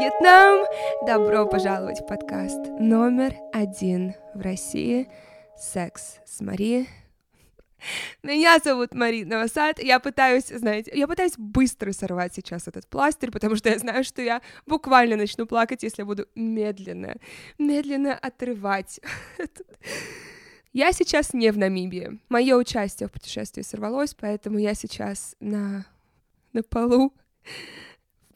Вьетнам! Добро пожаловать в подкаст номер один в России «Секс с Мари». Меня зовут Марина Васад, я пытаюсь, знаете, я пытаюсь быстро сорвать сейчас этот пластырь, потому что я знаю, что я буквально начну плакать, если буду медленно, медленно отрывать я сейчас не в Намибии. Мое участие в путешествии сорвалось, поэтому я сейчас на, на полу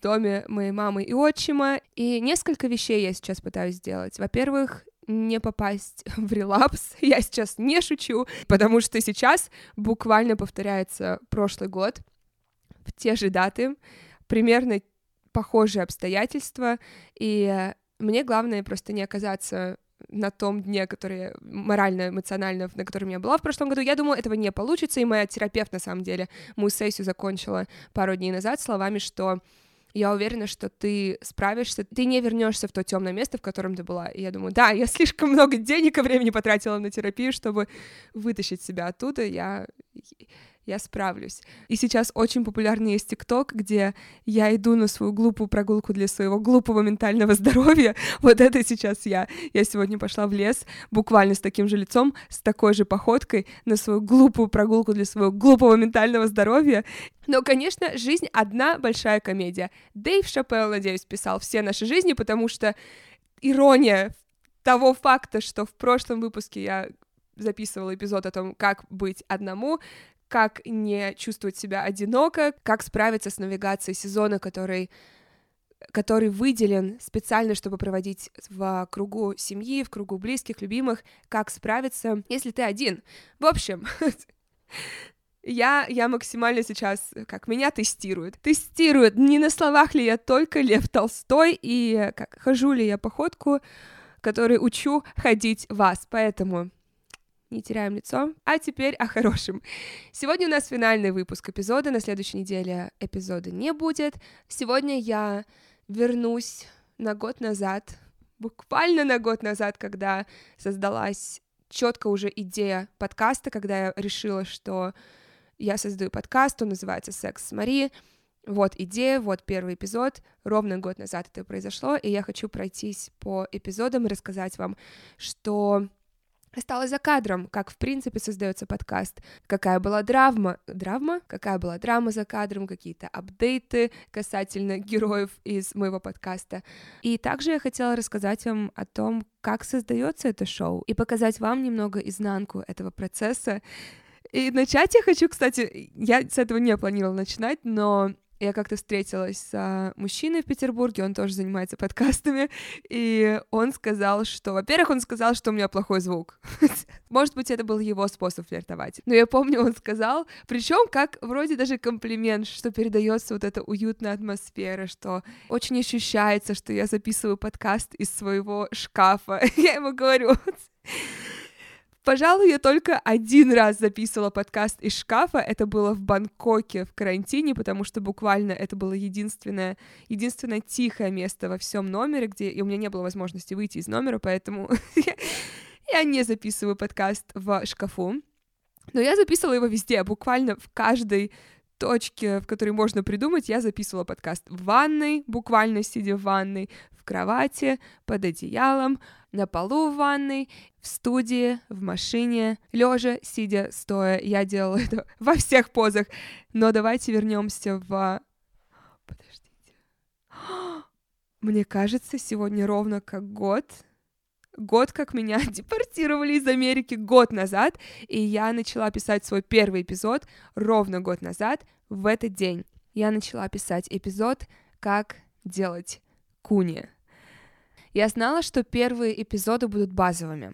доме моей мамы и отчима. И несколько вещей я сейчас пытаюсь сделать. Во-первых, не попасть в релапс. Я сейчас не шучу, потому что сейчас буквально повторяется прошлый год в те же даты, примерно похожие обстоятельства, и мне главное просто не оказаться на том дне, который морально-эмоционально, на котором я была в прошлом году. Я думаю, этого не получится, и моя терапевт, на самом деле, мою сессию закончила пару дней назад словами, что я уверена, что ты справишься, ты не вернешься в то темное место, в котором ты была. И я думаю, да, я слишком много денег и времени потратила на терапию, чтобы вытащить себя оттуда. Я я справлюсь. И сейчас очень популярный есть ТикТок, где я иду на свою глупую прогулку для своего глупого ментального здоровья. Вот это сейчас я. Я сегодня пошла в лес буквально с таким же лицом, с такой же походкой на свою глупую прогулку для своего глупого ментального здоровья. Но, конечно, жизнь одна большая комедия. Дэйв Шапелл, надеюсь, писал все наши жизни, потому что ирония того факта, что в прошлом выпуске я записывала эпизод о том, как быть одному, как не чувствовать себя одиноко, как справиться с навигацией сезона, который который выделен специально, чтобы проводить в кругу семьи, в кругу близких, любимых, как справиться, если ты один. В общем, я, я максимально сейчас, как меня тестируют. Тестируют, не на словах ли я только Лев Толстой, и как хожу ли я походку, который учу ходить вас. Поэтому не теряем лицо. А теперь о хорошем. Сегодня у нас финальный выпуск эпизода, на следующей неделе эпизода не будет. Сегодня я вернусь на год назад, буквально на год назад, когда создалась четко уже идея подкаста, когда я решила, что я создаю подкаст, он называется «Секс с Мари», вот идея, вот первый эпизод, ровно год назад это произошло, и я хочу пройтись по эпизодам и рассказать вам, что осталось за кадром, как в принципе создается подкаст, какая была драма, драма, какая была драма за кадром, какие-то апдейты касательно героев из моего подкаста. И также я хотела рассказать вам о том, как создается это шоу, и показать вам немного изнанку этого процесса. И начать я хочу, кстати, я с этого не планировала начинать, но я как-то встретилась с мужчиной в Петербурге, он тоже занимается подкастами, и он сказал, что, во-первых, он сказал, что у меня плохой звук. Может быть, это был его способ флиртовать. Но я помню, он сказал, причем как вроде даже комплимент, что передается вот эта уютная атмосфера, что очень ощущается, что я записываю подкаст из своего шкафа. Я ему говорю, Пожалуй, я только один раз записывала подкаст из шкафа. Это было в Бангкоке в карантине, потому что буквально это было единственное, единственное тихое место во всем номере, где и у меня не было возможности выйти из номера, поэтому я не записываю подкаст в шкафу. Но я записывала его везде, буквально в каждой точке, в которой можно придумать, я записывала подкаст в ванной, буквально сидя в ванной, в кровати, под одеялом, на полу в ванной, в студии, в машине, лежа, сидя, стоя. Я делала это во всех позах. Но давайте вернемся в... Подождите. Мне кажется, сегодня ровно как год, год, как меня депортировали из Америки год назад, и я начала писать свой первый эпизод ровно год назад, в этот день. Я начала писать эпизод «Как делать куни». Я знала, что первые эпизоды будут базовыми.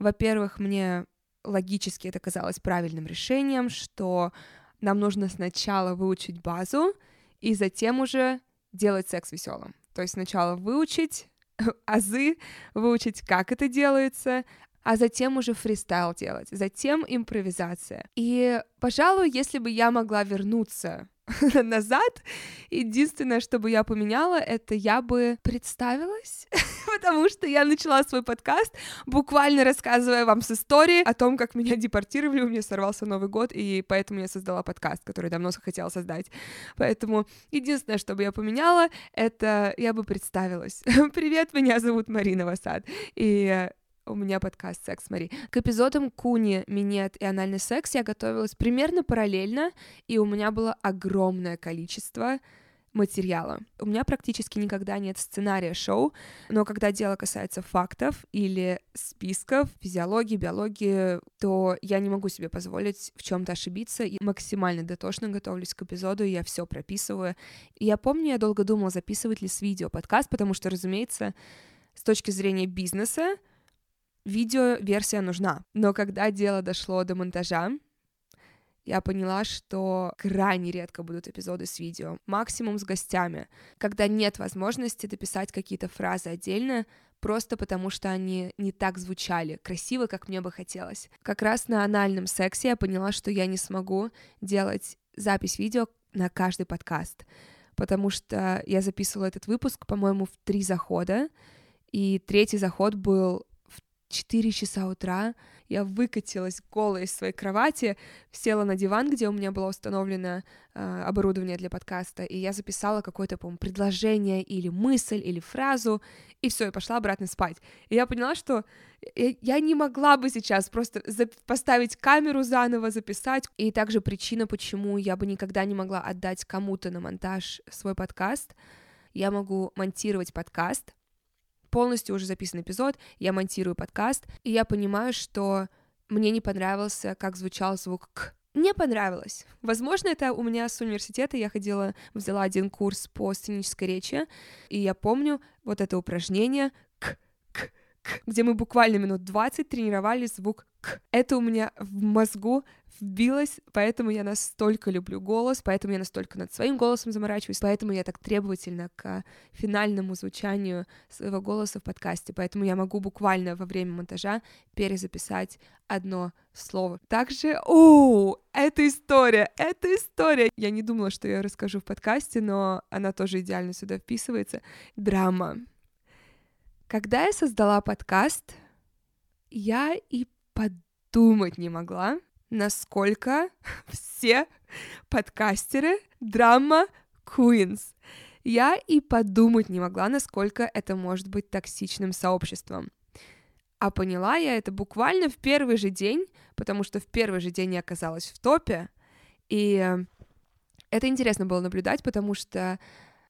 Во-первых, мне логически это казалось правильным решением, что нам нужно сначала выучить базу и затем уже делать секс веселым. То есть сначала выучить азы, выучить, как это делается, а затем уже фристайл делать, затем импровизация. И, пожалуй, если бы я могла вернуться назад. Единственное, что бы я поменяла, это я бы представилась, потому что я начала свой подкаст, буквально рассказывая вам с истории о том, как меня депортировали, у меня сорвался Новый год, и поэтому я создала подкаст, который давно хотела создать. Поэтому единственное, что бы я поменяла, это я бы представилась. Привет, меня зовут Марина Васад, и у меня подкаст «Секс Мари». К эпизодам Куни, Минет и анальный секс я готовилась примерно параллельно, и у меня было огромное количество материала. У меня практически никогда нет сценария шоу, но когда дело касается фактов или списков, физиологии, биологии, то я не могу себе позволить в чем-то ошибиться и максимально дотошно готовлюсь к эпизоду, я все прописываю. И я помню, я долго думала, записывать ли с видео подкаст, потому что, разумеется, с точки зрения бизнеса, видео-версия нужна. Но когда дело дошло до монтажа, я поняла, что крайне редко будут эпизоды с видео, максимум с гостями, когда нет возможности дописать какие-то фразы отдельно, просто потому что они не так звучали красиво, как мне бы хотелось. Как раз на анальном сексе я поняла, что я не смогу делать запись видео на каждый подкаст, потому что я записывала этот выпуск, по-моему, в три захода, и третий заход был 4 часа утра я выкатилась голая из своей кровати, села на диван, где у меня было установлено э, оборудование для подкаста, и я записала какое-то, по-моему, предложение или мысль, или фразу, и все, и пошла обратно спать. И я поняла, что я, я не могла бы сейчас просто поставить камеру заново, записать. И также причина, почему я бы никогда не могла отдать кому-то на монтаж свой подкаст, я могу монтировать подкаст, полностью уже записан эпизод, я монтирую подкаст, и я понимаю, что мне не понравился, как звучал звук «к». Не понравилось. Возможно, это у меня с университета, я ходила, взяла один курс по сценической речи, и я помню вот это упражнение «к», «к», где мы буквально минут 20 тренировали звук «к». Это у меня в мозгу вбилось, поэтому я настолько люблю голос, поэтому я настолько над своим голосом заморачиваюсь, поэтому я так требовательна к финальному звучанию своего голоса в подкасте, поэтому я могу буквально во время монтажа перезаписать одно слово. Также, о, эта история, эта история. Я не думала, что я расскажу в подкасте, но она тоже идеально сюда вписывается. Драма. Когда я создала подкаст, я и подумать не могла, насколько все подкастеры драма Queens. Я и подумать не могла, насколько это может быть токсичным сообществом. А поняла я это буквально в первый же день, потому что в первый же день я оказалась в топе, и это интересно было наблюдать, потому что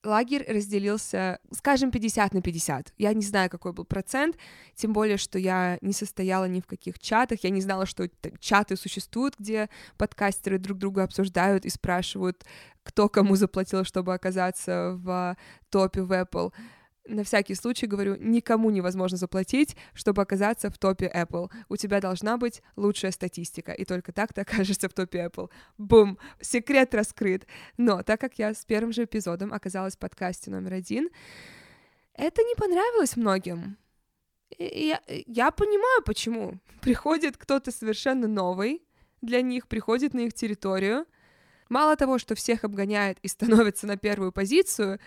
лагерь разделился, скажем, 50 на 50. Я не знаю, какой был процент, тем более, что я не состояла ни в каких чатах, я не знала, что чаты существуют, где подкастеры друг друга обсуждают и спрашивают, кто кому заплатил, чтобы оказаться в топе в Apple на всякий случай говорю, никому невозможно заплатить, чтобы оказаться в топе Apple. У тебя должна быть лучшая статистика, и только так ты окажешься в топе Apple. Бум! Секрет раскрыт. Но так как я с первым же эпизодом оказалась в подкасте номер один, это не понравилось многим. И я, я понимаю, почему. Приходит кто-то совершенно новый, для них приходит на их территорию, мало того, что всех обгоняет и становится на первую позицию,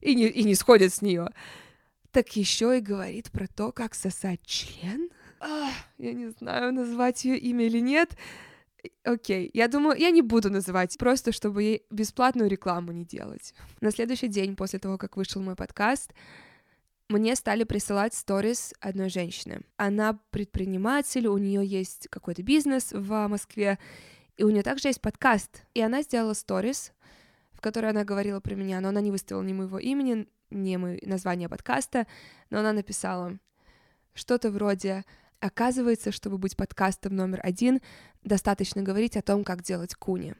и не, и не сходит с нее. Так еще и говорит про то, как сосать член. Ах, я не знаю, назвать ее имя или нет. Окей, я думаю, я не буду называть, просто чтобы ей бесплатную рекламу не делать. На следующий день после того, как вышел мой подкаст, мне стали присылать сторис одной женщины. Она предприниматель, у нее есть какой-то бизнес в Москве, и у нее также есть подкаст. И она сделала сторис, в которой она говорила про меня, но она не выставила ни моего имени, ни мое название подкаста, но она написала что-то вроде «Оказывается, чтобы быть подкастом номер один, достаточно говорить о том, как делать куни».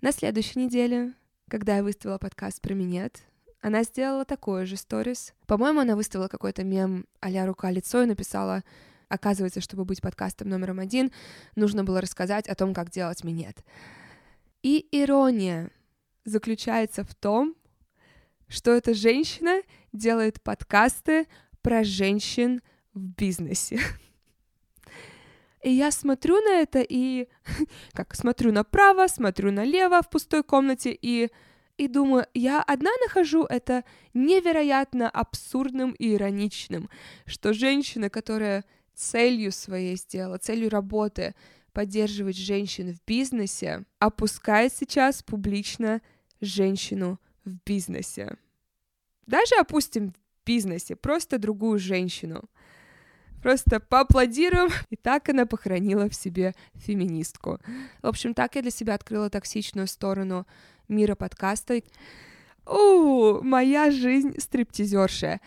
На следующей неделе, когда я выставила подкаст про минет, она сделала такое же сторис. По-моему, она выставила какой-то мем а-ля рука-лицо и написала Оказывается, чтобы быть подкастом номером один, нужно было рассказать о том, как делать минет. И ирония заключается в том, что эта женщина делает подкасты про женщин в бизнесе. И я смотрю на это и как смотрю направо, смотрю налево в пустой комнате и и думаю, я одна нахожу это невероятно абсурдным и ироничным, что женщина, которая целью своей сделала, целью работы поддерживать женщин в бизнесе, опускает сейчас публично женщину в бизнесе. Даже опустим в бизнесе, просто другую женщину. Просто поаплодируем. И так она похоронила в себе феминистку. В общем, так я для себя открыла токсичную сторону мира подкаста. У, моя жизнь стриптизерша.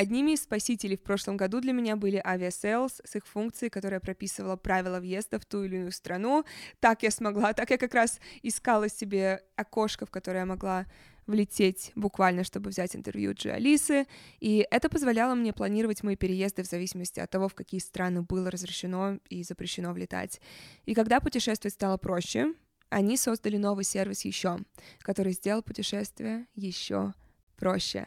Одними из спасителей в прошлом году для меня были Aviasales с их функцией, которая прописывала правила въезда в ту или иную страну. Так я смогла, так я как раз искала себе окошко, в которое я могла влететь буквально, чтобы взять интервью Джи Алисы, и это позволяло мне планировать мои переезды в зависимости от того, в какие страны было разрешено и запрещено влетать. И когда путешествовать стало проще, они создали новый сервис еще, который сделал путешествие еще проще.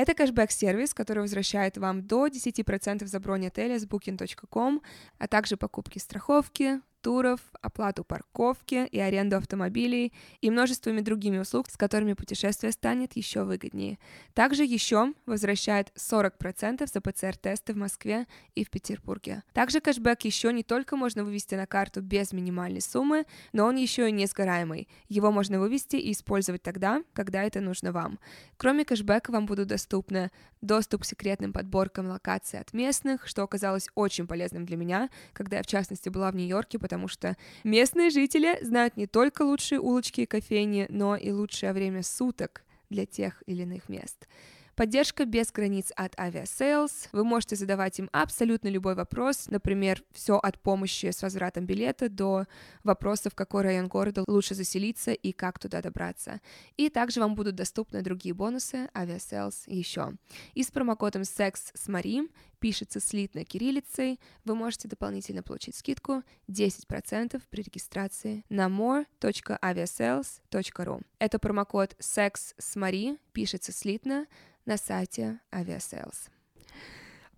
Это кэшбэк-сервис, который возвращает вам до 10% за бронь отеля с booking.com, а также покупки страховки, туров, оплату парковки и аренду автомобилей и множествами другими услуг, с которыми путешествие станет еще выгоднее. Также еще возвращает 40% за ПЦР-тесты в Москве и в Петербурге. Также кэшбэк еще не только можно вывести на карту без минимальной суммы, но он еще и несгораемый. Его можно вывести и использовать тогда, когда это нужно вам. Кроме кэшбэка вам будут доступны доступ к секретным подборкам локаций от местных, что оказалось очень полезным для меня, когда я в частности была в Нью-Йорке, потому что местные жители знают не только лучшие улочки и кофейни, но и лучшее время суток для тех или иных мест. Поддержка без границ от Aviasales. Вы можете задавать им абсолютно любой вопрос, например, все от помощи с возвратом билета до вопросов, в какой район города лучше заселиться и как туда добраться. И также вам будут доступны другие бонусы Aviasales еще. И с промокодом SEX с Мари пишется слитно кириллицей, вы можете дополнительно получить скидку 10% при регистрации на more.aviasales.ru. Это промокод SEX с Мари, пишется слитно, на сайте Aviasales.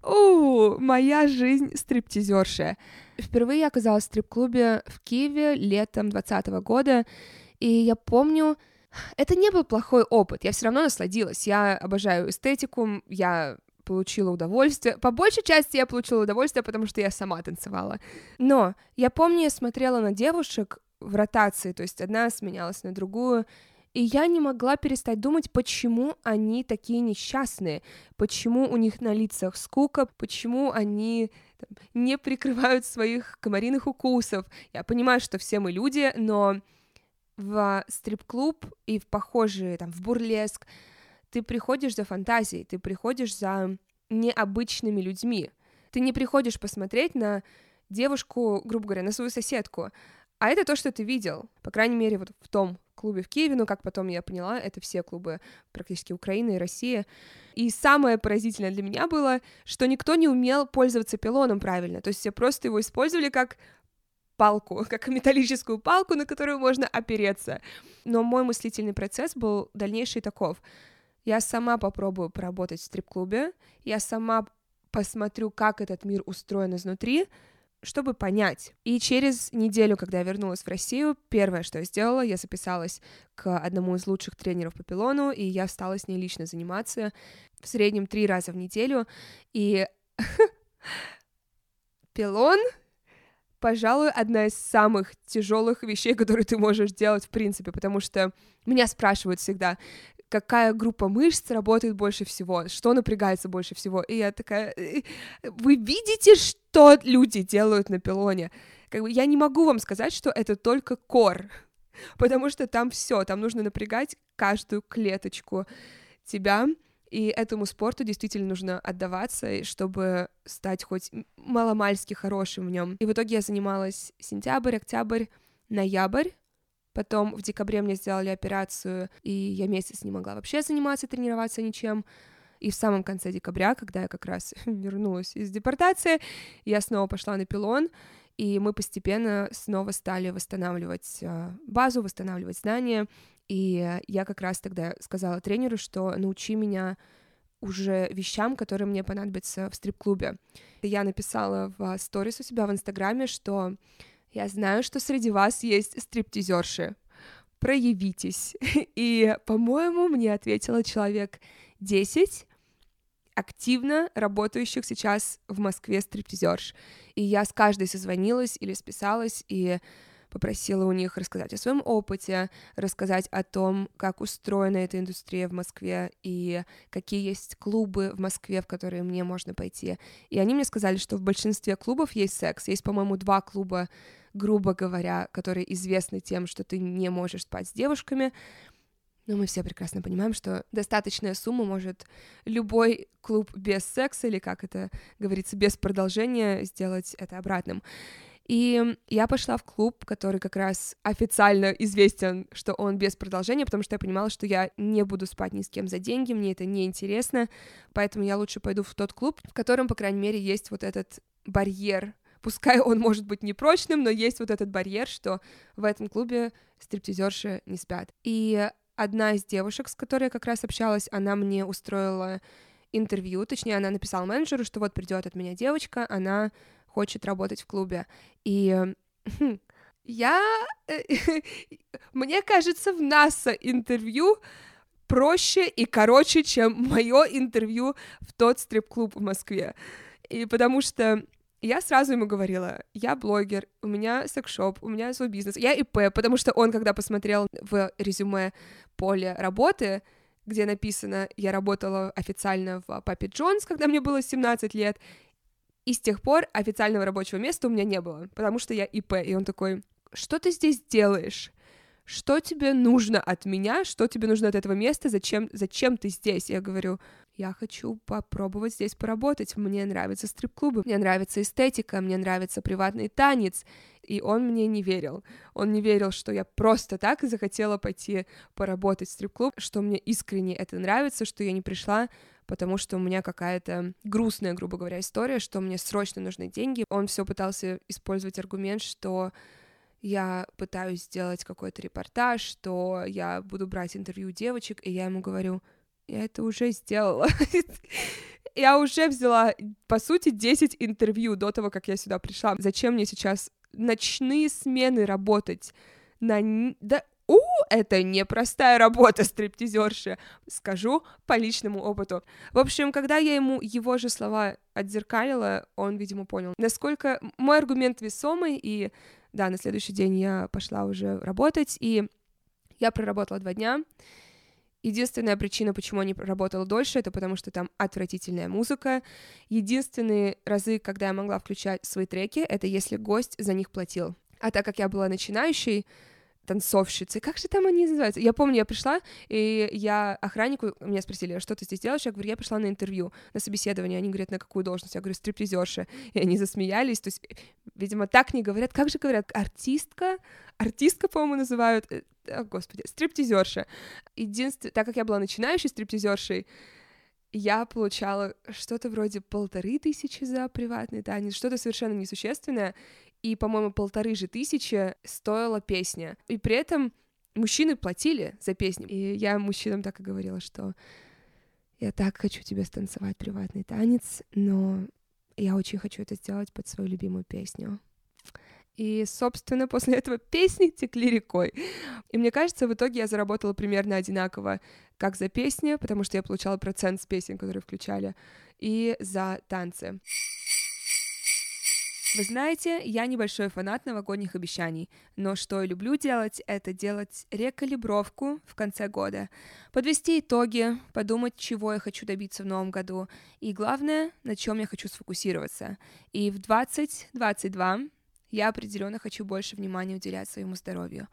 У, моя жизнь стриптизерша. Впервые я оказалась в стрип-клубе в Киеве летом 2020 года, и я помню, это не был плохой опыт, я все равно насладилась. Я обожаю эстетику, я получила удовольствие. По большей части я получила удовольствие, потому что я сама танцевала. Но я помню, я смотрела на девушек в ротации, то есть одна сменялась на другую, и я не могла перестать думать, почему они такие несчастные, почему у них на лицах скука, почему они там, не прикрывают своих комариных укусов. Я понимаю, что все мы люди, но в стрип-клуб и в похожие, там, в бурлеск, ты приходишь за фантазией, ты приходишь за необычными людьми. Ты не приходишь посмотреть на девушку, грубо говоря, на свою соседку, а это то, что ты видел, по крайней мере, вот в том клубе в Киеве, ну, как потом я поняла, это все клубы практически Украины и России. И самое поразительное для меня было, что никто не умел пользоваться пилоном правильно, то есть все просто его использовали как палку, как металлическую палку, на которую можно опереться. Но мой мыслительный процесс был дальнейший таков. Я сама попробую поработать в стрип-клубе, я сама посмотрю, как этот мир устроен изнутри, чтобы понять. И через неделю, когда я вернулась в Россию, первое, что я сделала, я записалась к одному из лучших тренеров по пилону, и я стала с ней лично заниматься в среднем три раза в неделю. И пилон пожалуй, одна из самых тяжелых вещей, которые ты можешь делать в принципе, потому что меня спрашивают всегда, какая группа мышц работает больше всего, что напрягается больше всего. И я такая, «Э, вы видите, что люди делают на пилоне? Как бы я не могу вам сказать, что это только кор, потому что там все, там нужно напрягать каждую клеточку тебя, и этому спорту действительно нужно отдаваться, чтобы стать хоть маломальски хорошим в нем. И в итоге я занималась сентябрь, октябрь, ноябрь, Потом в декабре мне сделали операцию, и я месяц не могла вообще заниматься, тренироваться ничем. И в самом конце декабря, когда я как раз вернулась из депортации, я снова пошла на пилон, и мы постепенно снова стали восстанавливать э, базу, восстанавливать знания. И я как раз тогда сказала тренеру, что научи меня уже вещам, которые мне понадобятся в стрип-клубе. Я написала в сторис у себя в Инстаграме, что я знаю, что среди вас есть стриптизерши. Проявитесь. И, по-моему, мне ответило человек 10 активно работающих сейчас в Москве стриптизерш. И я с каждой созвонилась или списалась, и попросила у них рассказать о своем опыте, рассказать о том, как устроена эта индустрия в Москве и какие есть клубы в Москве, в которые мне можно пойти. И они мне сказали, что в большинстве клубов есть секс. Есть, по-моему, два клуба, грубо говоря, которые известны тем, что ты не можешь спать с девушками. Но мы все прекрасно понимаем, что достаточная сумма может любой клуб без секса, или как это говорится, без продолжения, сделать это обратным. И я пошла в клуб, который как раз официально известен, что он без продолжения, потому что я понимала, что я не буду спать ни с кем за деньги, мне это не интересно, поэтому я лучше пойду в тот клуб, в котором, по крайней мере, есть вот этот барьер пускай он может быть непрочным, но есть вот этот барьер, что в этом клубе стриптизерши не спят. И одна из девушек, с которой я как раз общалась, она мне устроила интервью, точнее, она написала менеджеру, что вот придет от меня девочка, она хочет работать в клубе. И хм, я... Э, мне кажется, в НАСА интервью проще и короче, чем мое интервью в тот стрип-клуб в Москве. И потому что я сразу ему говорила, я блогер, у меня секшоп, у меня свой бизнес, я ИП, потому что он, когда посмотрел в резюме поле работы, где написано, я работала официально в Папе Джонс, когда мне было 17 лет, и с тех пор официального рабочего места у меня не было, потому что я ИП. И он такой, что ты здесь делаешь? Что тебе нужно от меня? Что тебе нужно от этого места? Зачем, зачем ты здесь? Я говорю, я хочу попробовать здесь поработать. Мне нравятся стрип-клубы, мне нравится эстетика, мне нравится приватный танец. И он мне не верил. Он не верил, что я просто так захотела пойти поработать в стрип-клуб, что мне искренне это нравится, что я не пришла потому что у меня какая-то грустная, грубо говоря, история, что мне срочно нужны деньги. Он все пытался использовать аргумент, что я пытаюсь сделать какой-то репортаж, что я буду брать интервью девочек, и я ему говорю, я это уже сделала. я уже взяла, по сути, 10 интервью до того, как я сюда пришла. Зачем мне сейчас ночные смены работать? На... Да у, это непростая работа стриптизерши, скажу по личному опыту. В общем, когда я ему его же слова отзеркалила, он, видимо, понял, насколько мой аргумент весомый, и да, на следующий день я пошла уже работать, и я проработала два дня, Единственная причина, почему я не работала дольше, это потому что там отвратительная музыка. Единственные разы, когда я могла включать свои треки, это если гость за них платил. А так как я была начинающей, танцовщицы. Как же там они называются? Я помню, я пришла, и я охраннику, меня спросили, что ты здесь делаешь? Я говорю, я пришла на интервью, на собеседование. Они говорят, на какую должность? Я говорю, стриптизерша. И они засмеялись. То есть, видимо, так не говорят. Как же говорят? Артистка? Артистка, по-моему, называют. О, э, господи, стриптизерша. Единственное, так как я была начинающей стриптизершей, я получала что-то вроде полторы тысячи за приватный танец, что-то совершенно несущественное, и, по-моему, полторы же тысячи стоила песня. И при этом мужчины платили за песню. И я мужчинам так и говорила, что я так хочу тебе станцевать приватный танец, но я очень хочу это сделать под свою любимую песню. И, собственно, после этого песни текли рекой. И мне кажется, в итоге я заработала примерно одинаково как за песни, потому что я получала процент с песен, которые включали, и за танцы. Вы знаете, я небольшой фанат новогодних обещаний, но что я люблю делать, это делать рекалибровку в конце года, подвести итоги, подумать, чего я хочу добиться в новом году, и главное, на чем я хочу сфокусироваться. И в 2022 я определенно хочу больше внимания уделять своему здоровью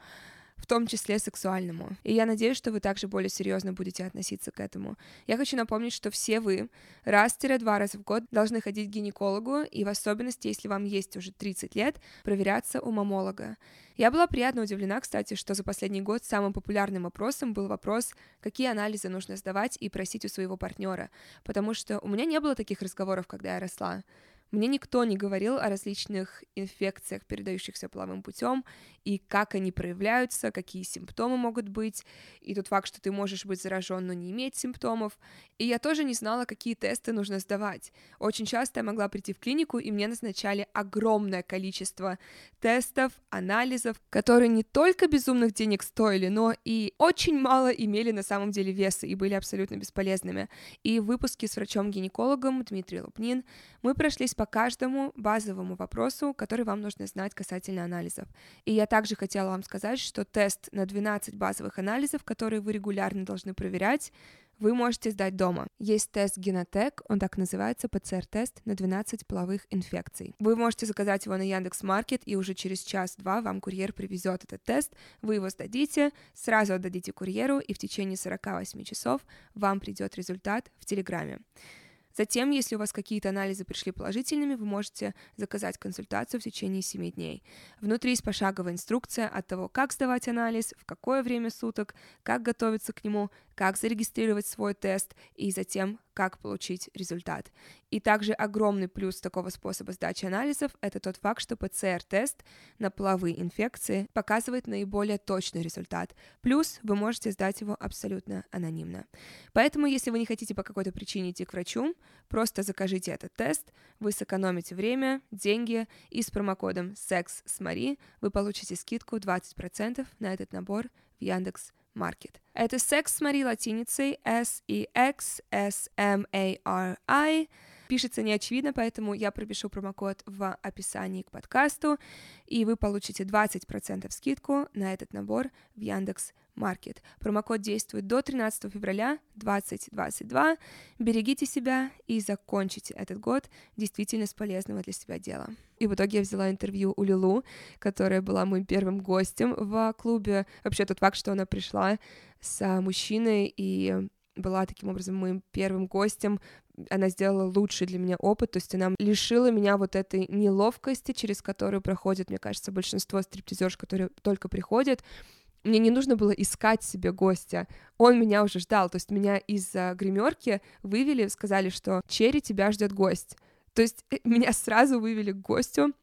в том числе сексуальному. И я надеюсь, что вы также более серьезно будете относиться к этому. Я хочу напомнить, что все вы раз-два раза в год должны ходить к гинекологу, и в особенности, если вам есть уже 30 лет, проверяться у мамолога. Я была приятно удивлена, кстати, что за последний год самым популярным вопросом был вопрос, какие анализы нужно сдавать и просить у своего партнера, потому что у меня не было таких разговоров, когда я росла. Мне никто не говорил о различных инфекциях, передающихся половым путем, и как они проявляются, какие симптомы могут быть, и тот факт, что ты можешь быть заражен, но не иметь симптомов. И я тоже не знала, какие тесты нужно сдавать. Очень часто я могла прийти в клинику, и мне назначали огромное количество тестов, анализов, которые не только безумных денег стоили, но и очень мало имели на самом деле веса и были абсолютно бесполезными. И в выпуске с врачом-гинекологом Дмитрием Лупнин мы прошлись по каждому базовому вопросу, который вам нужно знать касательно анализов. И я также хотела вам сказать, что тест на 12 базовых анализов, которые вы регулярно должны проверять, вы можете сдать дома. Есть тест Генотек, он так называется, ПЦР-тест на 12 половых инфекций. Вы можете заказать его на Яндекс Маркет, и уже через час-два вам курьер привезет этот тест, вы его сдадите, сразу отдадите курьеру, и в течение 48 часов вам придет результат в Телеграме. Затем, если у вас какие-то анализы пришли положительными, вы можете заказать консультацию в течение 7 дней. Внутри есть пошаговая инструкция от того, как сдавать анализ, в какое время суток, как готовиться к нему, как зарегистрировать свой тест и затем как получить результат. И также огромный плюс такого способа сдачи анализов — это тот факт, что ПЦР-тест на половые инфекции показывает наиболее точный результат. Плюс вы можете сдать его абсолютно анонимно. Поэтому, если вы не хотите по какой-то причине идти к врачу, просто закажите этот тест, вы сэкономите время, деньги, и с промокодом «Секс с Мари» вы получите скидку 20% на этот набор в Яндекс Market. Это секс с Мари латиницей S-E-X-S-M-A-R-I. Пишется неочевидно, поэтому я пропишу промокод в описании к подкасту, и вы получите 20% скидку на этот набор в Яндекс Маркет. Промокод действует до 13 февраля 2022. Берегите себя и закончите этот год действительно с полезного для себя дела. И в итоге я взяла интервью у Лилу, которая была моим первым гостем в клубе. Вообще тот факт, что она пришла с мужчиной и была таким образом моим первым гостем, она сделала лучший для меня опыт, то есть она лишила меня вот этой неловкости, через которую проходит, мне кажется, большинство стриптизерш, которые только приходят, мне не нужно было искать себе гостя, он меня уже ждал, то есть меня из гримерки вывели, сказали, что Черри, тебя ждет гость. То есть э, меня сразу вывели к гостю,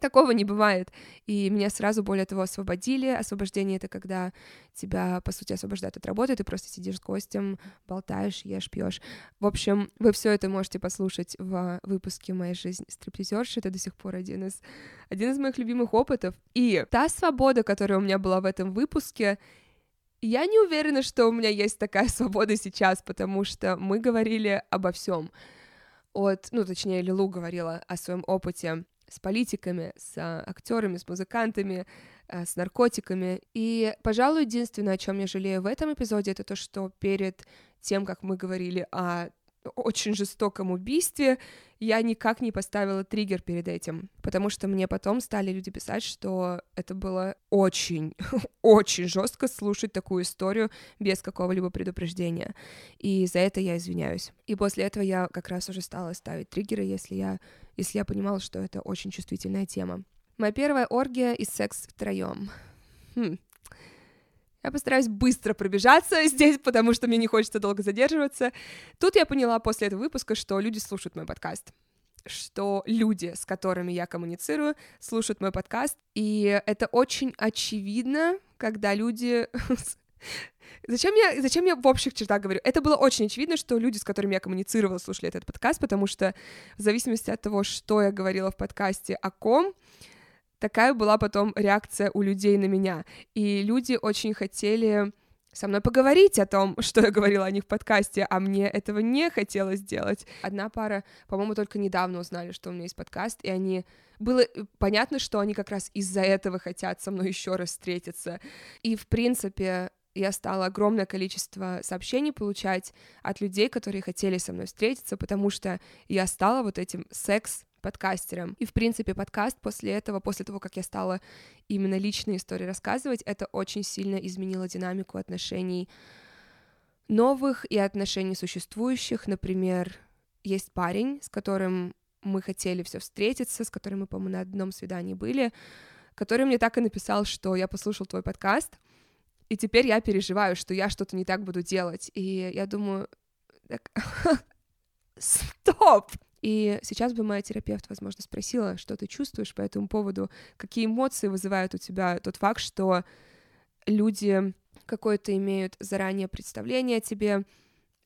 Такого не бывает. И меня сразу, более того, освободили. Освобождение — это когда тебя, по сути, освобождают от работы, ты просто сидишь с гостем, болтаешь, ешь, пьешь. В общем, вы все это можете послушать в выпуске «Моя жизнь стриптизерши». Это до сих пор один из, один из моих любимых опытов. И та свобода, которая у меня была в этом выпуске, я не уверена, что у меня есть такая свобода сейчас, потому что мы говорили обо всем. От, ну, точнее, Лилу говорила о своем опыте с политиками, с а, актерами, с музыкантами, а, с наркотиками. И, пожалуй, единственное, о чем я жалею в этом эпизоде, это то, что перед тем, как мы говорили о очень жестоком убийстве, я никак не поставила триггер перед этим, потому что мне потом стали люди писать, что это было очень, очень жестко слушать такую историю без какого-либо предупреждения. И за это я извиняюсь. И после этого я как раз уже стала ставить триггеры, если я, если я понимала, что это очень чувствительная тема. Моя первая оргия и секс втроем. Хм. Я постараюсь быстро пробежаться здесь, потому что мне не хочется долго задерживаться. Тут я поняла после этого выпуска, что люди слушают мой подкаст что люди, с которыми я коммуницирую, слушают мой подкаст, и это очень очевидно, когда люди Зачем я, зачем я в общих чертах говорю? Это было очень очевидно, что люди, с которыми я коммуницировала, слушали этот подкаст, потому что в зависимости от того, что я говорила в подкасте о ком, такая была потом реакция у людей на меня. И люди очень хотели со мной поговорить о том, что я говорила о них в подкасте, а мне этого не хотелось делать. Одна пара, по-моему, только недавно узнали, что у меня есть подкаст, и они... Было понятно, что они как раз из-за этого хотят со мной еще раз встретиться. И, в принципе, я стала огромное количество сообщений получать от людей, которые хотели со мной встретиться, потому что я стала вот этим секс подкастером. И, в принципе, подкаст после этого, после того, как я стала именно личные истории рассказывать, это очень сильно изменило динамику отношений новых и отношений существующих. Например, есть парень, с которым мы хотели все встретиться, с которым мы, по-моему, на одном свидании были, который мне так и написал, что я послушал твой подкаст, и теперь я переживаю, что я что-то не так буду делать. И я думаю, так... стоп! И сейчас бы моя терапевт, возможно, спросила, что ты чувствуешь по этому поводу, какие эмоции вызывают у тебя тот факт, что люди какое-то имеют заранее представление о тебе,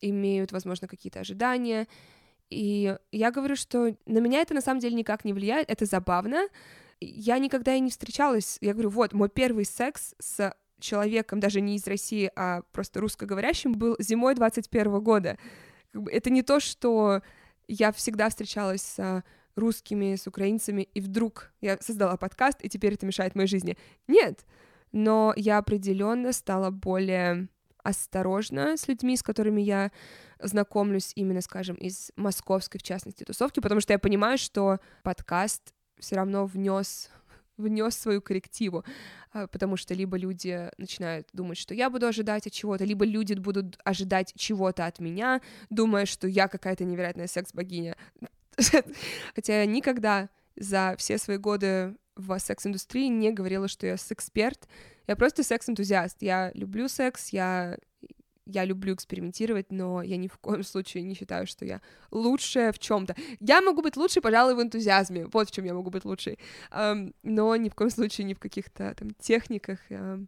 имеют, возможно, какие-то ожидания. И я говорю, что на меня это на самом деле никак не влияет, это забавно. Я никогда и не встречалась. Я говорю, вот, мой первый секс с человеком, даже не из России, а просто русскоговорящим, был зимой 21 года. Это не то, что я всегда встречалась с русскими, с украинцами, и вдруг я создала подкаст, и теперь это мешает моей жизни. Нет, но я определенно стала более осторожна с людьми, с которыми я знакомлюсь именно, скажем, из московской, в частности, тусовки, потому что я понимаю, что подкаст все равно внес внес свою коррективу, а, потому что либо люди начинают думать, что я буду ожидать от чего-то, либо люди будут ожидать чего-то от меня, думая, что я какая-то невероятная секс-богиня. Хотя я никогда за все свои годы в секс-индустрии не говорила, что я секс-эксперт, я просто секс-энтузиаст, я люблю секс, я я люблю экспериментировать, но я ни в коем случае не считаю, что я лучшая в чем-то. Я могу быть лучшей, пожалуй, в энтузиазме. Вот в чем я могу быть лучшей. Um, но ни в коем случае не в каких-то там техниках. Um,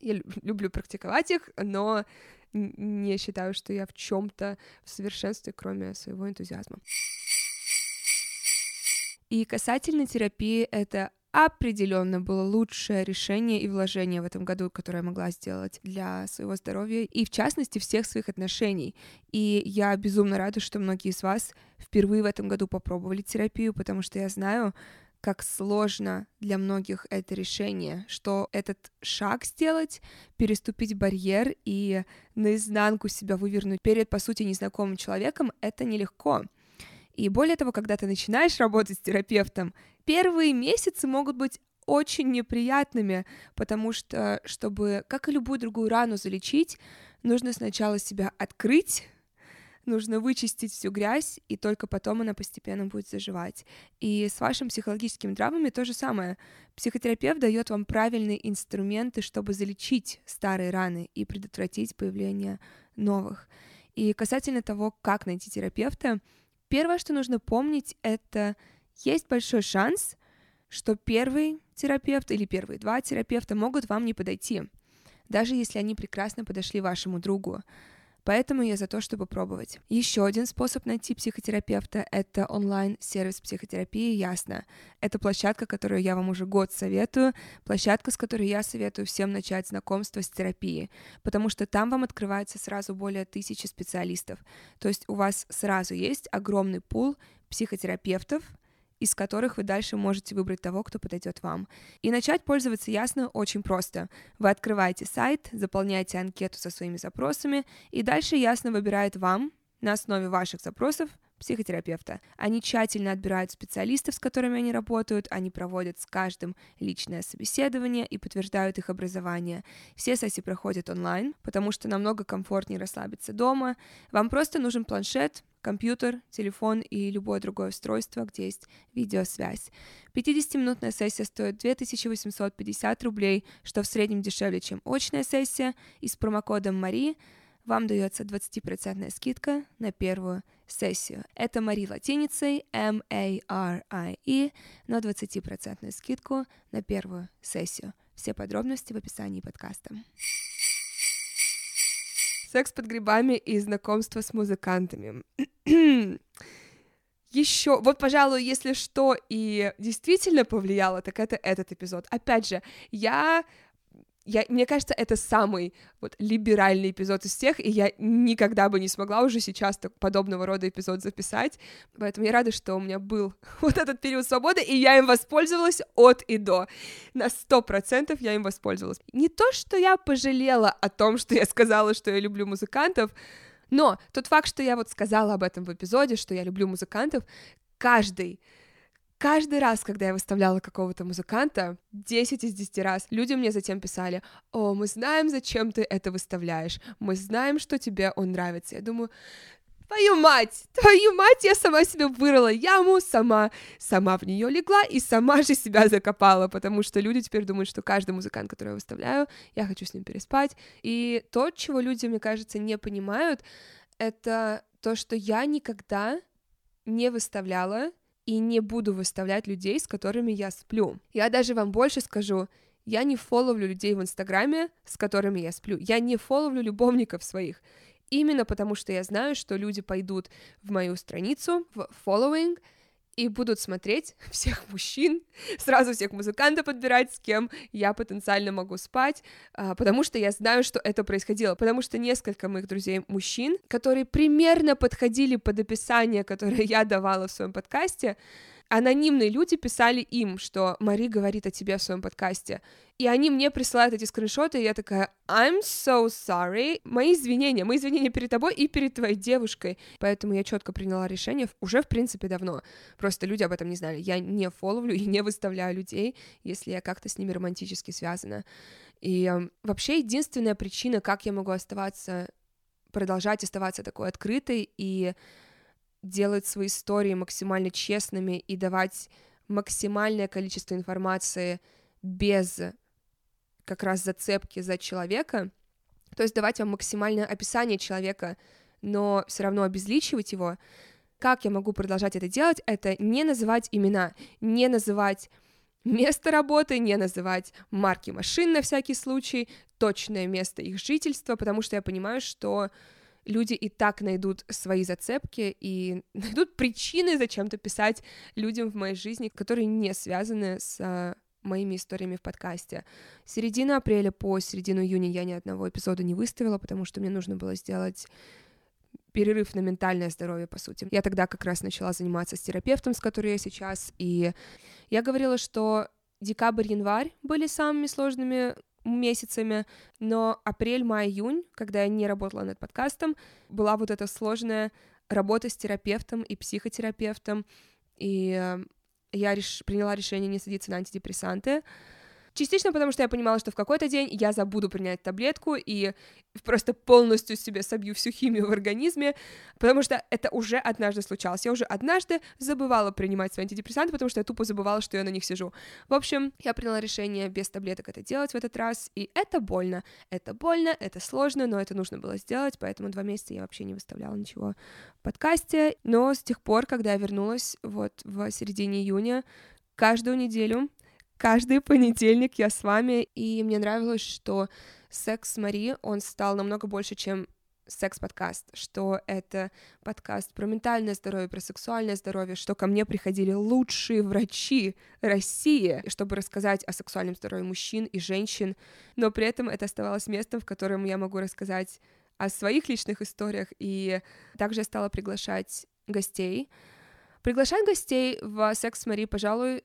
я люблю практиковать их, но не считаю, что я в чем-то в совершенстве, кроме своего энтузиазма. И касательно терапии, это определенно было лучшее решение и вложение в этом году, которое я могла сделать для своего здоровья и, в частности, всех своих отношений. И я безумно рада, что многие из вас впервые в этом году попробовали терапию, потому что я знаю, как сложно для многих это решение, что этот шаг сделать, переступить барьер и наизнанку себя вывернуть перед, по сути, незнакомым человеком, это нелегко. И более того, когда ты начинаешь работать с терапевтом, первые месяцы могут быть очень неприятными, потому что, чтобы, как и любую другую рану залечить, нужно сначала себя открыть, нужно вычистить всю грязь, и только потом она постепенно будет заживать. И с вашими психологическими травмами то же самое. Психотерапевт дает вам правильные инструменты, чтобы залечить старые раны и предотвратить появление новых. И касательно того, как найти терапевта, Первое, что нужно помнить, это есть большой шанс, что первый терапевт или первые два терапевта могут вам не подойти, даже если они прекрасно подошли вашему другу. Поэтому я за то, чтобы пробовать. Еще один способ найти психотерапевта — это онлайн-сервис психотерапии «Ясно». Это площадка, которую я вам уже год советую, площадка, с которой я советую всем начать знакомство с терапией, потому что там вам открывается сразу более тысячи специалистов. То есть у вас сразу есть огромный пул психотерапевтов, из которых вы дальше можете выбрать того, кто подойдет вам. И начать пользоваться Ясно очень просто. Вы открываете сайт, заполняете анкету со своими запросами, и дальше Ясно выбирает вам на основе ваших запросов психотерапевта. Они тщательно отбирают специалистов, с которыми они работают, они проводят с каждым личное собеседование и подтверждают их образование. Все сессии проходят онлайн, потому что намного комфортнее расслабиться дома. Вам просто нужен планшет, компьютер, телефон и любое другое устройство, где есть видеосвязь. 50-минутная сессия стоит 2850 рублей, что в среднем дешевле, чем очная сессия, и с промокодом Мари вам дается 20% скидка на первую сессию. Это Мари латиницей, M-A-R-I-E, на 20% скидку на первую сессию. Все подробности в описании подкаста. Секс под грибами и знакомство с музыкантами. Еще, вот, пожалуй, если что и действительно повлияло, так это этот эпизод. Опять же, я я, мне кажется, это самый вот либеральный эпизод из всех, и я никогда бы не смогла уже сейчас так, подобного рода эпизод записать, поэтому я рада, что у меня был вот этот период свободы, и я им воспользовалась от и до. На сто процентов я им воспользовалась. Не то, что я пожалела о том, что я сказала, что я люблю музыкантов, но тот факт, что я вот сказала об этом в эпизоде, что я люблю музыкантов, каждый Каждый раз, когда я выставляла какого-то музыканта, 10 из 10 раз, люди мне затем писали, «О, мы знаем, зачем ты это выставляешь, мы знаем, что тебе он нравится». Я думаю, твою мать, твою мать, я сама себе вырыла яму, сама, сама в нее легла и сама же себя закопала, потому что люди теперь думают, что каждый музыкант, который я выставляю, я хочу с ним переспать. И то, чего люди, мне кажется, не понимают, это то, что я никогда не выставляла и не буду выставлять людей, с которыми я сплю. Я даже вам больше скажу, я не фоловлю людей в Инстаграме, с которыми я сплю. Я не фоловлю любовников своих. Именно потому, что я знаю, что люди пойдут в мою страницу, в following, и будут смотреть всех мужчин, сразу всех музыкантов подбирать, с кем я потенциально могу спать, а, потому что я знаю, что это происходило, потому что несколько моих друзей мужчин, которые примерно подходили под описание, которое я давала в своем подкасте, анонимные люди писали им, что Мари говорит о тебе в своем подкасте. И они мне присылают эти скриншоты, и я такая, I'm so sorry. Мои извинения, мои извинения перед тобой и перед твоей девушкой. Поэтому я четко приняла решение уже, в принципе, давно. Просто люди об этом не знали. Я не фоловлю и не выставляю людей, если я как-то с ними романтически связана. И э, вообще единственная причина, как я могу оставаться, продолжать оставаться такой открытой и делать свои истории максимально честными и давать максимальное количество информации без как раз зацепки за человека, то есть давать вам максимальное описание человека, но все равно обезличивать его, как я могу продолжать это делать, это не называть имена, не называть место работы, не называть марки машин на всякий случай, точное место их жительства, потому что я понимаю, что люди и так найдут свои зацепки и найдут причины зачем-то писать людям в моей жизни, которые не связаны с а, моими историями в подкасте. С середины апреля по середину июня я ни одного эпизода не выставила, потому что мне нужно было сделать перерыв на ментальное здоровье, по сути. Я тогда как раз начала заниматься с терапевтом, с которой я сейчас, и я говорила, что декабрь-январь были самыми сложными месяцами, но апрель, май, июнь, когда я не работала над подкастом, была вот эта сложная работа с терапевтом и психотерапевтом, и я реш... приняла решение не садиться на антидепрессанты, Частично потому, что я понимала, что в какой-то день я забуду принять таблетку и просто полностью себе собью всю химию в организме, потому что это уже однажды случалось. Я уже однажды забывала принимать свои антидепрессанты, потому что я тупо забывала, что я на них сижу. В общем, я приняла решение без таблеток это делать в этот раз, и это больно. Это больно, это сложно, но это нужно было сделать, поэтому два месяца я вообще не выставляла ничего в подкасте. Но с тех пор, когда я вернулась вот в середине июня, каждую неделю Каждый понедельник я с вами, и мне нравилось, что секс с Мари, он стал намного больше, чем секс-подкаст, что это подкаст про ментальное здоровье, про сексуальное здоровье, что ко мне приходили лучшие врачи России, чтобы рассказать о сексуальном здоровье мужчин и женщин, но при этом это оставалось местом, в котором я могу рассказать о своих личных историях, и также я стала приглашать гостей. Приглашать гостей в «Секс с Мари», пожалуй,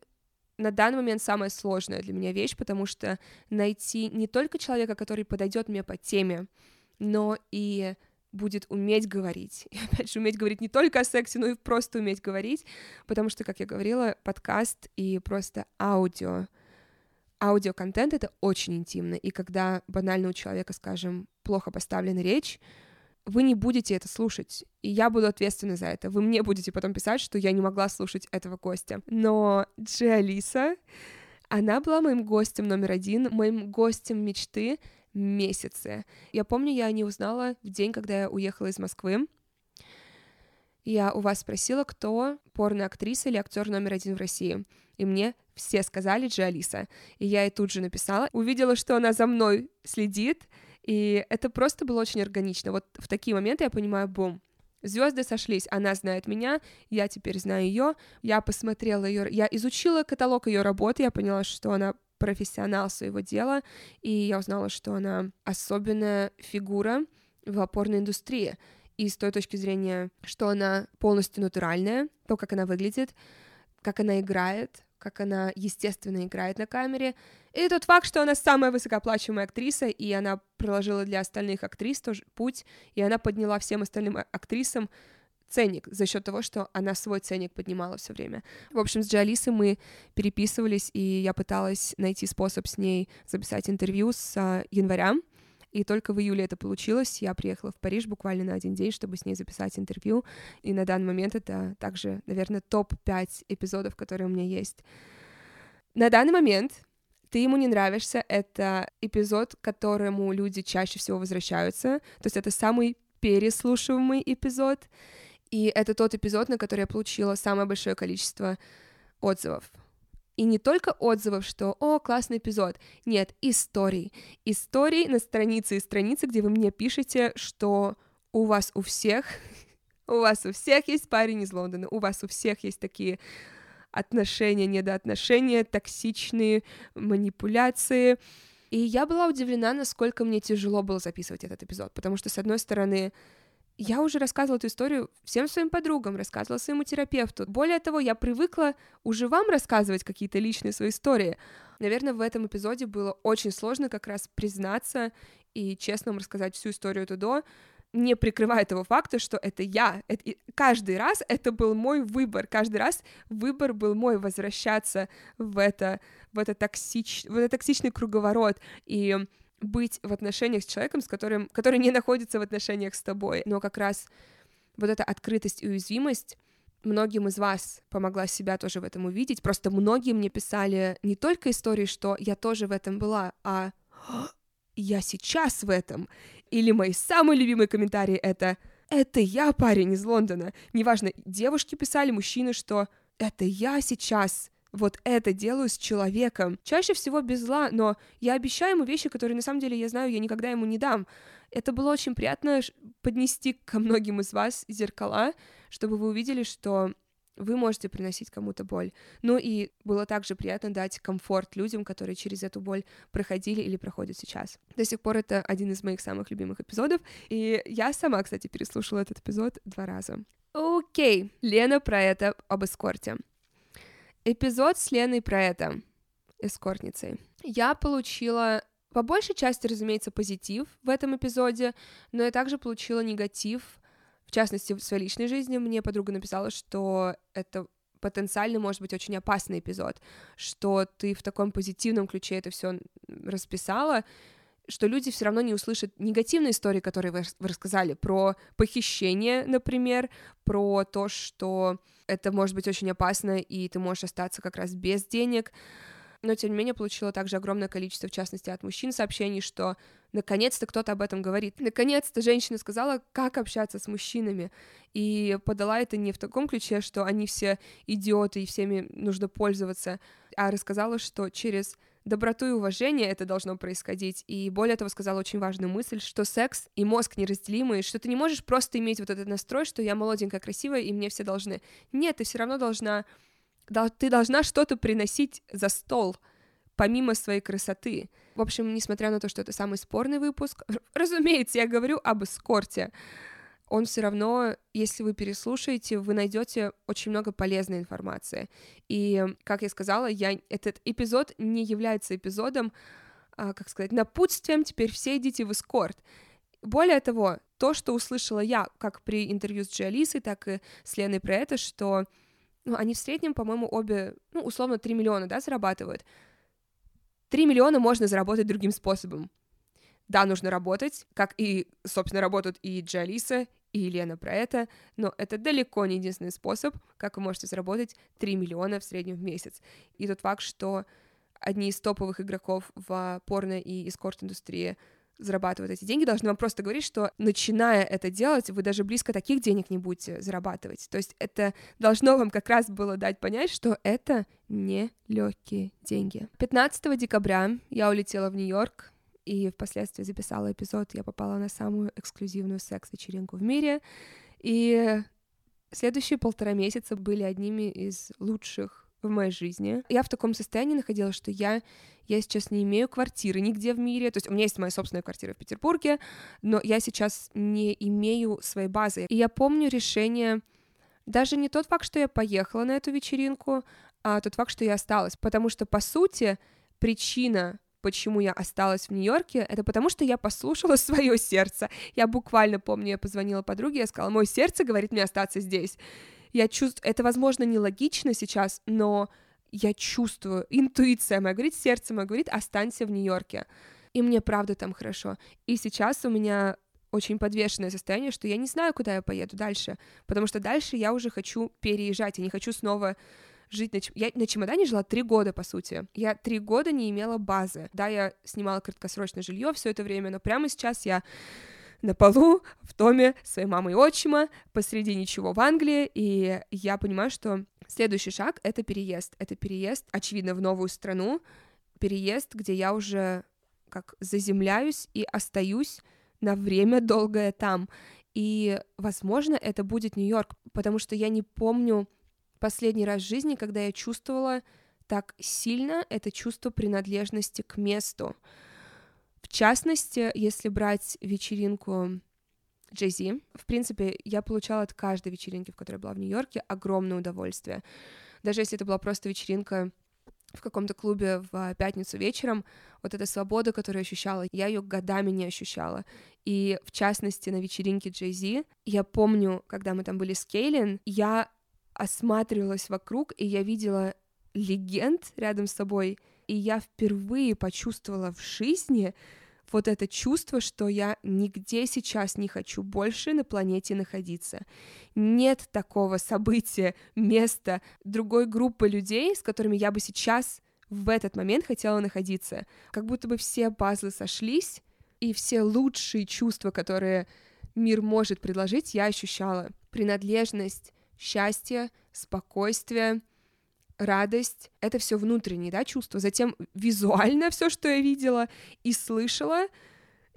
на данный момент самая сложная для меня вещь, потому что найти не только человека, который подойдет мне по теме, но и будет уметь говорить. И опять же, уметь говорить не только о сексе, но и просто уметь говорить, потому что, как я говорила, подкаст и просто аудио, аудиоконтент — это очень интимно, и когда банально у человека, скажем, плохо поставлена речь, вы не будете это слушать, и я буду ответственна за это. Вы мне будете потом писать, что я не могла слушать этого гостя. Но Джи Алиса, она была моим гостем номер один, моим гостем мечты месяцы. Я помню, я не узнала в день, когда я уехала из Москвы. Я у вас спросила, кто порно-актриса или актер номер один в России. И мне все сказали Джи Алиса. И я ей тут же написала. Увидела, что она за мной следит, и это просто было очень органично. Вот в такие моменты я понимаю, бум, звезды сошлись, она знает меня, я теперь знаю ее, я посмотрела ее, я изучила каталог ее работы, я поняла, что она профессионал своего дела, и я узнала, что она особенная фигура в опорной индустрии. И с той точки зрения, что она полностью натуральная, то, как она выглядит, как она играет, как она естественно играет на камере, и тот факт, что она самая высокооплачиваемая актриса, и она проложила для остальных актрис тоже путь, и она подняла всем остальным актрисам ценник за счет того, что она свой ценник поднимала все время. В общем, с Джалисой мы переписывались, и я пыталась найти способ с ней записать интервью с а, января, и только в июле это получилось. Я приехала в Париж буквально на один день, чтобы с ней записать интервью. И на данный момент это также, наверное, топ-5 эпизодов, которые у меня есть. На данный момент ты ему не нравишься, это эпизод, к которому люди чаще всего возвращаются. То есть это самый переслушиваемый эпизод. И это тот эпизод, на который я получила самое большое количество отзывов. И не только отзывов, что «О, классный эпизод». Нет, историй. Историй на странице и странице, где вы мне пишете, что у вас у всех, у вас у всех есть парень из Лондона, у вас у всех есть такие отношения, недоотношения, токсичные манипуляции. И я была удивлена, насколько мне тяжело было записывать этот эпизод, потому что, с одной стороны, я уже рассказывала эту историю всем своим подругам, рассказывала своему терапевту. Более того, я привыкла уже вам рассказывать какие-то личные свои истории. Наверное, в этом эпизоде было очень сложно как раз признаться и честно вам рассказать всю историю Тудо, не прикрывая того факта, что это я. Это, каждый раз это был мой выбор, каждый раз выбор был мой возвращаться в это, в это, токсич, в этот токсичный круговорот и быть в отношениях с человеком, с которым, который не находится в отношениях с тобой. Но как раз вот эта открытость и уязвимость многим из вас помогла себя тоже в этом увидеть. Просто многие мне писали не только истории, что я тоже в этом была, а я сейчас в этом. Или мои самые любимые комментарии это «Это я, парень из Лондона». Неважно, девушки писали, мужчины, что «Это я сейчас вот это делаю с человеком. Чаще всего без зла, но я обещаю ему вещи, которые на самом деле я знаю, я никогда ему не дам. Это было очень приятно поднести ко многим из вас зеркала, чтобы вы увидели, что вы можете приносить кому-то боль. Ну и было также приятно дать комфорт людям, которые через эту боль проходили или проходят сейчас. До сих пор это один из моих самых любимых эпизодов, и я сама, кстати, переслушала этот эпизод два раза. Окей, Лена про это об эскорте. Эпизод с Леной про это, эскортницей. Я получила по большей части, разумеется, позитив в этом эпизоде, но я также получила негатив в частности, в своей личной жизни мне подруга написала, что это потенциально может быть очень опасный эпизод, что ты в таком позитивном ключе это все расписала, что люди все равно не услышат негативные истории, которые вы, рассказали, про похищение, например, про то, что это может быть очень опасно, и ты можешь остаться как раз без денег, но тем не менее получила также огромное количество, в частности, от мужчин сообщений, что наконец-то кто-то об этом говорит. Наконец-то женщина сказала, как общаться с мужчинами, и подала это не в таком ключе, что они все идиоты и всеми нужно пользоваться, а рассказала, что через доброту и уважение это должно происходить. И более того, сказала очень важную мысль, что секс и мозг неразделимы, что ты не можешь просто иметь вот этот настрой, что я молоденькая, красивая, и мне все должны. Нет, ты все равно должна ты должна что-то приносить за стол, помимо своей красоты. В общем, несмотря на то, что это самый спорный выпуск, разумеется, я говорю об эскорте, он все равно, если вы переслушаете, вы найдете очень много полезной информации. И, как я сказала, я, этот эпизод не является эпизодом, а, как сказать, напутствием, теперь все идите в эскорт. Более того, то, что услышала я, как при интервью с Джи так и с Леной про это, что ну, они в среднем, по-моему, обе, ну, условно, 3 миллиона, да, зарабатывают. 3 миллиона можно заработать другим способом. Да, нужно работать, как и, собственно, работают и Джалиса, и Елена про это, но это далеко не единственный способ, как вы можете заработать 3 миллиона в среднем в месяц. И тот факт, что одни из топовых игроков в порно и эскорт-индустрии зарабатывают эти деньги, должны вам просто говорить, что начиная это делать, вы даже близко таких денег не будете зарабатывать. То есть это должно вам как раз было дать понять, что это не легкие деньги. 15 декабря я улетела в Нью-Йорк и впоследствии записала эпизод. Я попала на самую эксклюзивную секс-вечеринку в мире. И следующие полтора месяца были одними из лучших в моей жизни. Я в таком состоянии находилась, что я, я сейчас не имею квартиры нигде в мире. То есть у меня есть моя собственная квартира в Петербурге, но я сейчас не имею своей базы. И я помню решение, даже не тот факт, что я поехала на эту вечеринку, а тот факт, что я осталась. Потому что, по сути, причина почему я осталась в Нью-Йорке, это потому что я послушала свое сердце. Я буквально помню, я позвонила подруге, я сказала, мое сердце говорит мне остаться здесь я чувствую, это, возможно, нелогично сейчас, но я чувствую, интуиция моя говорит, сердце мое говорит, останься в Нью-Йорке. И мне правда там хорошо. И сейчас у меня очень подвешенное состояние, что я не знаю, куда я поеду дальше, потому что дальше я уже хочу переезжать, я не хочу снова жить на... Я на чемодане жила три года, по сути. Я три года не имела базы. Да, я снимала краткосрочное жилье все это время, но прямо сейчас я на полу в доме своей мамы и отчима посреди ничего в Англии, и я понимаю, что следующий шаг — это переезд. Это переезд, очевидно, в новую страну, переезд, где я уже как заземляюсь и остаюсь на время долгое там. И, возможно, это будет Нью-Йорк, потому что я не помню последний раз в жизни, когда я чувствовала так сильно это чувство принадлежности к месту. В частности, если брать вечеринку Джей в принципе, я получала от каждой вечеринки, в которой была в Нью-Йорке, огромное удовольствие. Даже если это была просто вечеринка в каком-то клубе в пятницу вечером, вот эта свобода, которую я ощущала, я ее годами не ощущала. И в частности на вечеринке Джей я помню, когда мы там были с Кейлин, я осматривалась вокруг, и я видела легенд рядом с собой, и я впервые почувствовала в жизни вот это чувство, что я нигде сейчас не хочу больше на планете находиться. Нет такого события, места, другой группы людей, с которыми я бы сейчас в этот момент хотела находиться. Как будто бы все пазлы сошлись, и все лучшие чувства, которые мир может предложить, я ощущала. Принадлежность, счастье, спокойствие — радость, это все внутренние, да, чувства. Затем визуально все, что я видела и слышала,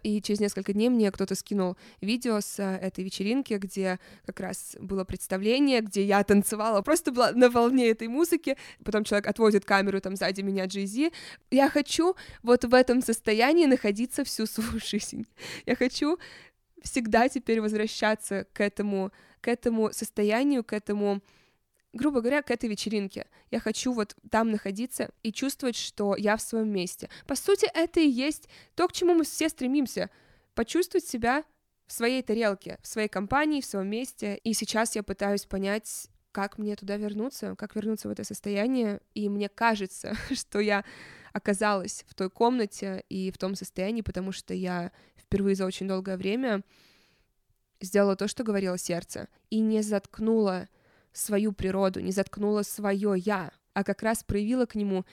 и через несколько дней мне кто-то скинул видео с э, этой вечеринки, где как раз было представление, где я танцевала, просто была на волне этой музыки. Потом человек отводит камеру там сзади меня Джейзи. Я хочу вот в этом состоянии находиться всю свою жизнь. Я хочу всегда теперь возвращаться к этому, к этому состоянию, к этому грубо говоря, к этой вечеринке. Я хочу вот там находиться и чувствовать, что я в своем месте. По сути, это и есть то, к чему мы все стремимся. Почувствовать себя в своей тарелке, в своей компании, в своем месте. И сейчас я пытаюсь понять, как мне туда вернуться, как вернуться в это состояние. И мне кажется, что я оказалась в той комнате и в том состоянии, потому что я впервые за очень долгое время сделала то, что говорило сердце, и не заткнула свою природу, не заткнула свое «я», а как раз проявила к нему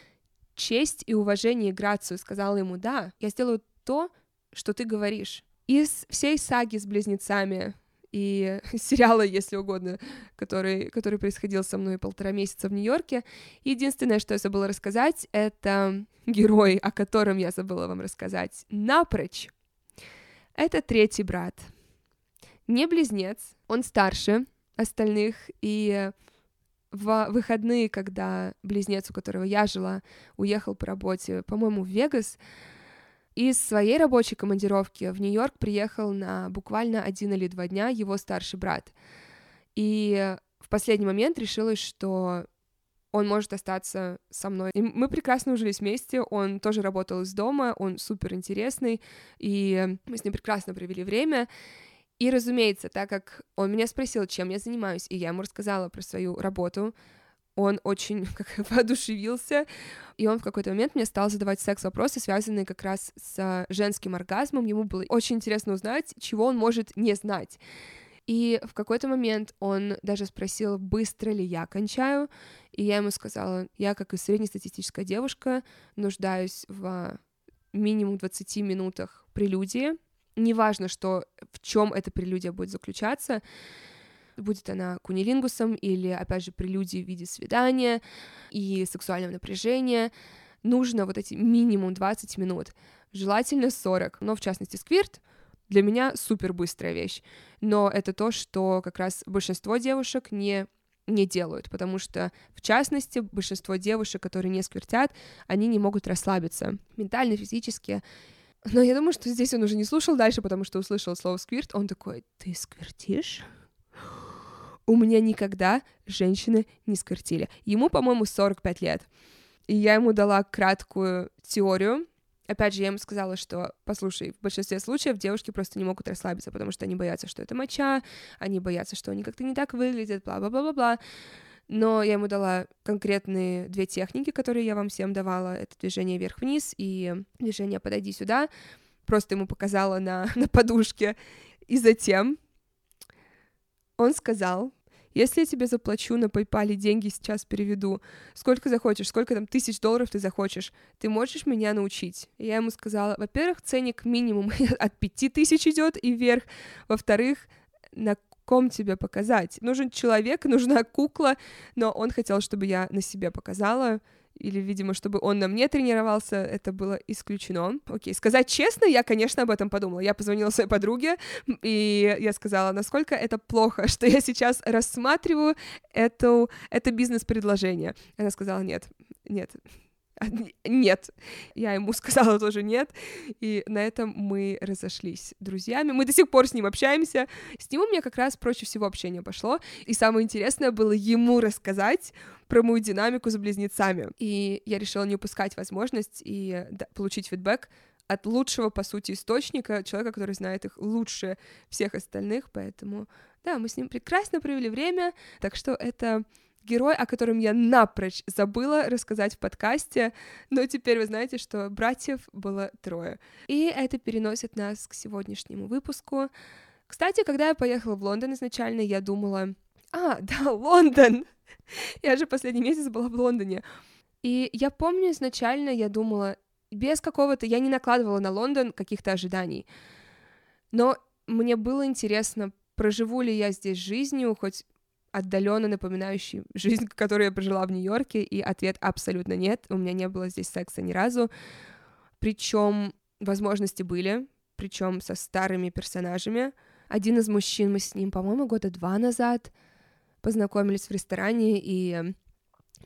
честь и уважение и грацию, сказала ему «да, я сделаю то, что ты говоришь». Из всей саги с близнецами и сериала, если угодно, который, который происходил со мной полтора месяца в Нью-Йорке. Единственное, что я забыла рассказать, это герой, о котором я забыла вам рассказать напрочь. Это третий брат. Не близнец, он старше, остальных, и в выходные, когда близнец, у которого я жила, уехал по работе, по-моему, в Вегас, из своей рабочей командировки в Нью-Йорк приехал на буквально один или два дня его старший брат. И в последний момент решилось, что он может остаться со мной. И мы прекрасно ужились вместе, он тоже работал из дома, он супер интересный, и мы с ним прекрасно провели время. И, разумеется, так как он меня спросил, чем я занимаюсь, и я ему рассказала про свою работу, он очень как, воодушевился, и он в какой-то момент мне стал задавать секс-вопросы, связанные как раз с женским оргазмом. Ему было очень интересно узнать, чего он может не знать. И в какой-то момент он даже спросил, быстро ли я кончаю, и я ему сказала, я, как и среднестатистическая девушка, нуждаюсь в минимум 20 минутах прелюдии, неважно, что в чем эта прелюдия будет заключаться, будет она кунилингусом или, опять же, прелюдией в виде свидания и сексуального напряжения, нужно вот эти минимум 20 минут, желательно 40, но в частности сквирт для меня супер быстрая вещь, но это то, что как раз большинство девушек не не делают, потому что, в частности, большинство девушек, которые не сквертят, они не могут расслабиться ментально, физически, но я думаю, что здесь он уже не слушал дальше, потому что услышал слово сквирт. Он такой, ты сквертишь? У меня никогда женщины не сквертили. Ему, по-моему, 45 лет. И я ему дала краткую теорию. Опять же, я ему сказала, что, послушай, в большинстве случаев девушки просто не могут расслабиться, потому что они боятся, что это моча, они боятся, что они как-то не так выглядят, бла-бла-бла-бла-бла но я ему дала конкретные две техники, которые я вам всем давала. Это движение вверх-вниз и движение «подойди сюда». Просто ему показала на, на подушке. И затем он сказал, если я тебе заплачу на PayPal деньги сейчас переведу, сколько захочешь, сколько там тысяч долларов ты захочешь, ты можешь меня научить? И я ему сказала, во-первых, ценник минимум от пяти тысяч идет и вверх, во-вторых, на ком тебе показать. Нужен человек, нужна кукла, но он хотел, чтобы я на себе показала, или, видимо, чтобы он на мне тренировался, это было исключено. Окей, сказать честно, я, конечно, об этом подумала. Я позвонила своей подруге, и я сказала, насколько это плохо, что я сейчас рассматриваю эту, это бизнес-предложение. Она сказала, нет, нет, нет. Я ему сказала тоже нет, и на этом мы разошлись друзьями. Мы до сих пор с ним общаемся. С ним у меня как раз проще всего общение пошло, и самое интересное было ему рассказать про мою динамику с близнецами. И я решила не упускать возможность и получить фидбэк от лучшего, по сути, источника, человека, который знает их лучше всех остальных, поэтому, да, мы с ним прекрасно провели время, так что это герой, о котором я напрочь забыла рассказать в подкасте, но теперь вы знаете, что братьев было трое. И это переносит нас к сегодняшнему выпуску. Кстати, когда я поехала в Лондон изначально, я думала, а, да, Лондон! Я же последний месяц была в Лондоне. И я помню, изначально я думала, без какого-то, я не накладывала на Лондон каких-то ожиданий. Но мне было интересно, проживу ли я здесь жизнью, хоть отдаленно напоминающий жизнь, которую я прожила в Нью-Йорке, и ответ абсолютно нет. У меня не было здесь секса ни разу. Причем возможности были, причем со старыми персонажами. Один из мужчин, мы с ним, по-моему, года два назад познакомились в ресторане, и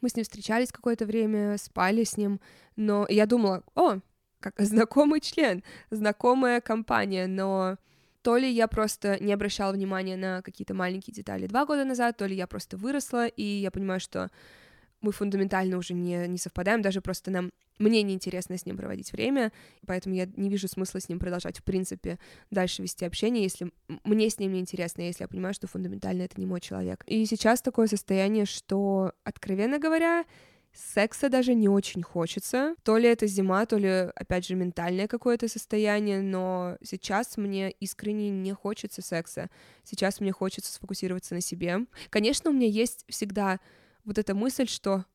мы с ним встречались какое-то время, спали с ним, но я думала, о, как знакомый член, знакомая компания, но то ли я просто не обращала внимания на какие-то маленькие детали два года назад, то ли я просто выросла, и я понимаю, что мы фундаментально уже не, не совпадаем, даже просто нам, мне неинтересно с ним проводить время, поэтому я не вижу смысла с ним продолжать, в принципе, дальше вести общение, если мне с ним неинтересно, если я понимаю, что фундаментально это не мой человек. И сейчас такое состояние, что, откровенно говоря, Секса даже не очень хочется. То ли это зима, то ли, опять же, ментальное какое-то состояние, но сейчас мне искренне не хочется секса. Сейчас мне хочется сфокусироваться на себе. Конечно, у меня есть всегда вот эта мысль, что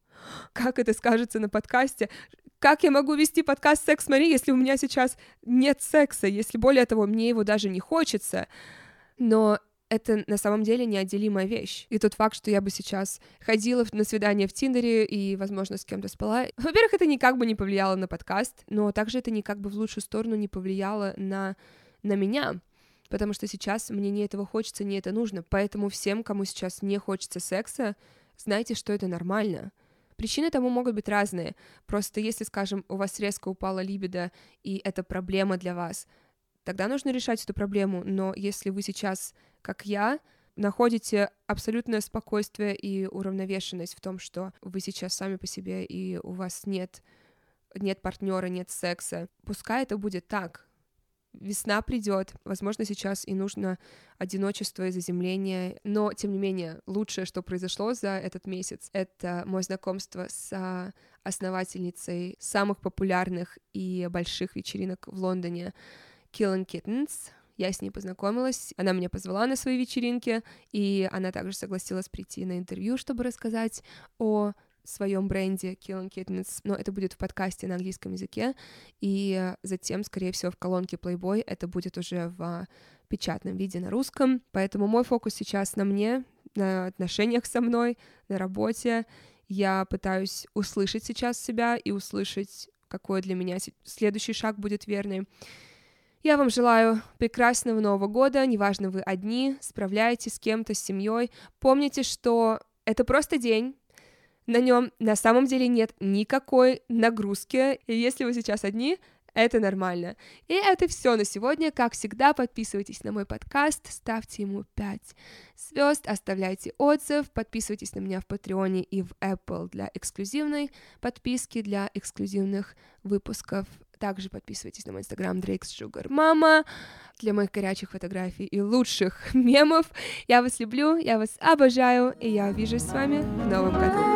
как это скажется на подкасте, как я могу вести подкаст «Секс Мари», если у меня сейчас нет секса, если более того, мне его даже не хочется. Но это на самом деле неотделимая вещь. И тот факт, что я бы сейчас ходила на свидание в Тиндере и, возможно, с кем-то спала, во-первых, это никак бы не повлияло на подкаст, но также это никак бы в лучшую сторону не повлияло на, на меня, потому что сейчас мне не этого хочется, не это нужно. Поэтому всем, кому сейчас не хочется секса, знайте, что это нормально. Причины тому могут быть разные. Просто если, скажем, у вас резко упала либидо, и это проблема для вас, тогда нужно решать эту проблему. Но если вы сейчас как я, находите абсолютное спокойствие и уравновешенность в том, что вы сейчас сами по себе и у вас нет нет партнера, нет секса. Пускай это будет так. Весна придет, возможно, сейчас и нужно одиночество и заземление, но, тем не менее, лучшее, что произошло за этот месяц, это мое знакомство с основательницей самых популярных и больших вечеринок в Лондоне, Killing Kittens, я с ней познакомилась, она меня позвала на свои вечеринки, и она также согласилась прийти на интервью, чтобы рассказать о своем бренде Killing Kittens, но это будет в подкасте на английском языке, и затем, скорее всего, в колонке Playboy это будет уже в печатном виде на русском, поэтому мой фокус сейчас на мне, на отношениях со мной, на работе. Я пытаюсь услышать сейчас себя и услышать, какой для меня следующий шаг будет верный. Я вам желаю прекрасного Нового года, неважно, вы одни, справляетесь с кем-то, с семьей. Помните, что это просто день, на нем на самом деле нет никакой нагрузки, и если вы сейчас одни, это нормально. И это все на сегодня. Как всегда, подписывайтесь на мой подкаст, ставьте ему 5 звезд, оставляйте отзыв, подписывайтесь на меня в Патреоне и в Apple для эксклюзивной подписки, для эксклюзивных выпусков также подписывайтесь на мой инстаграм Drake's Sugar Mama для моих горячих фотографий и лучших мемов. Я вас люблю, я вас обожаю, и я увижусь с вами в новом году.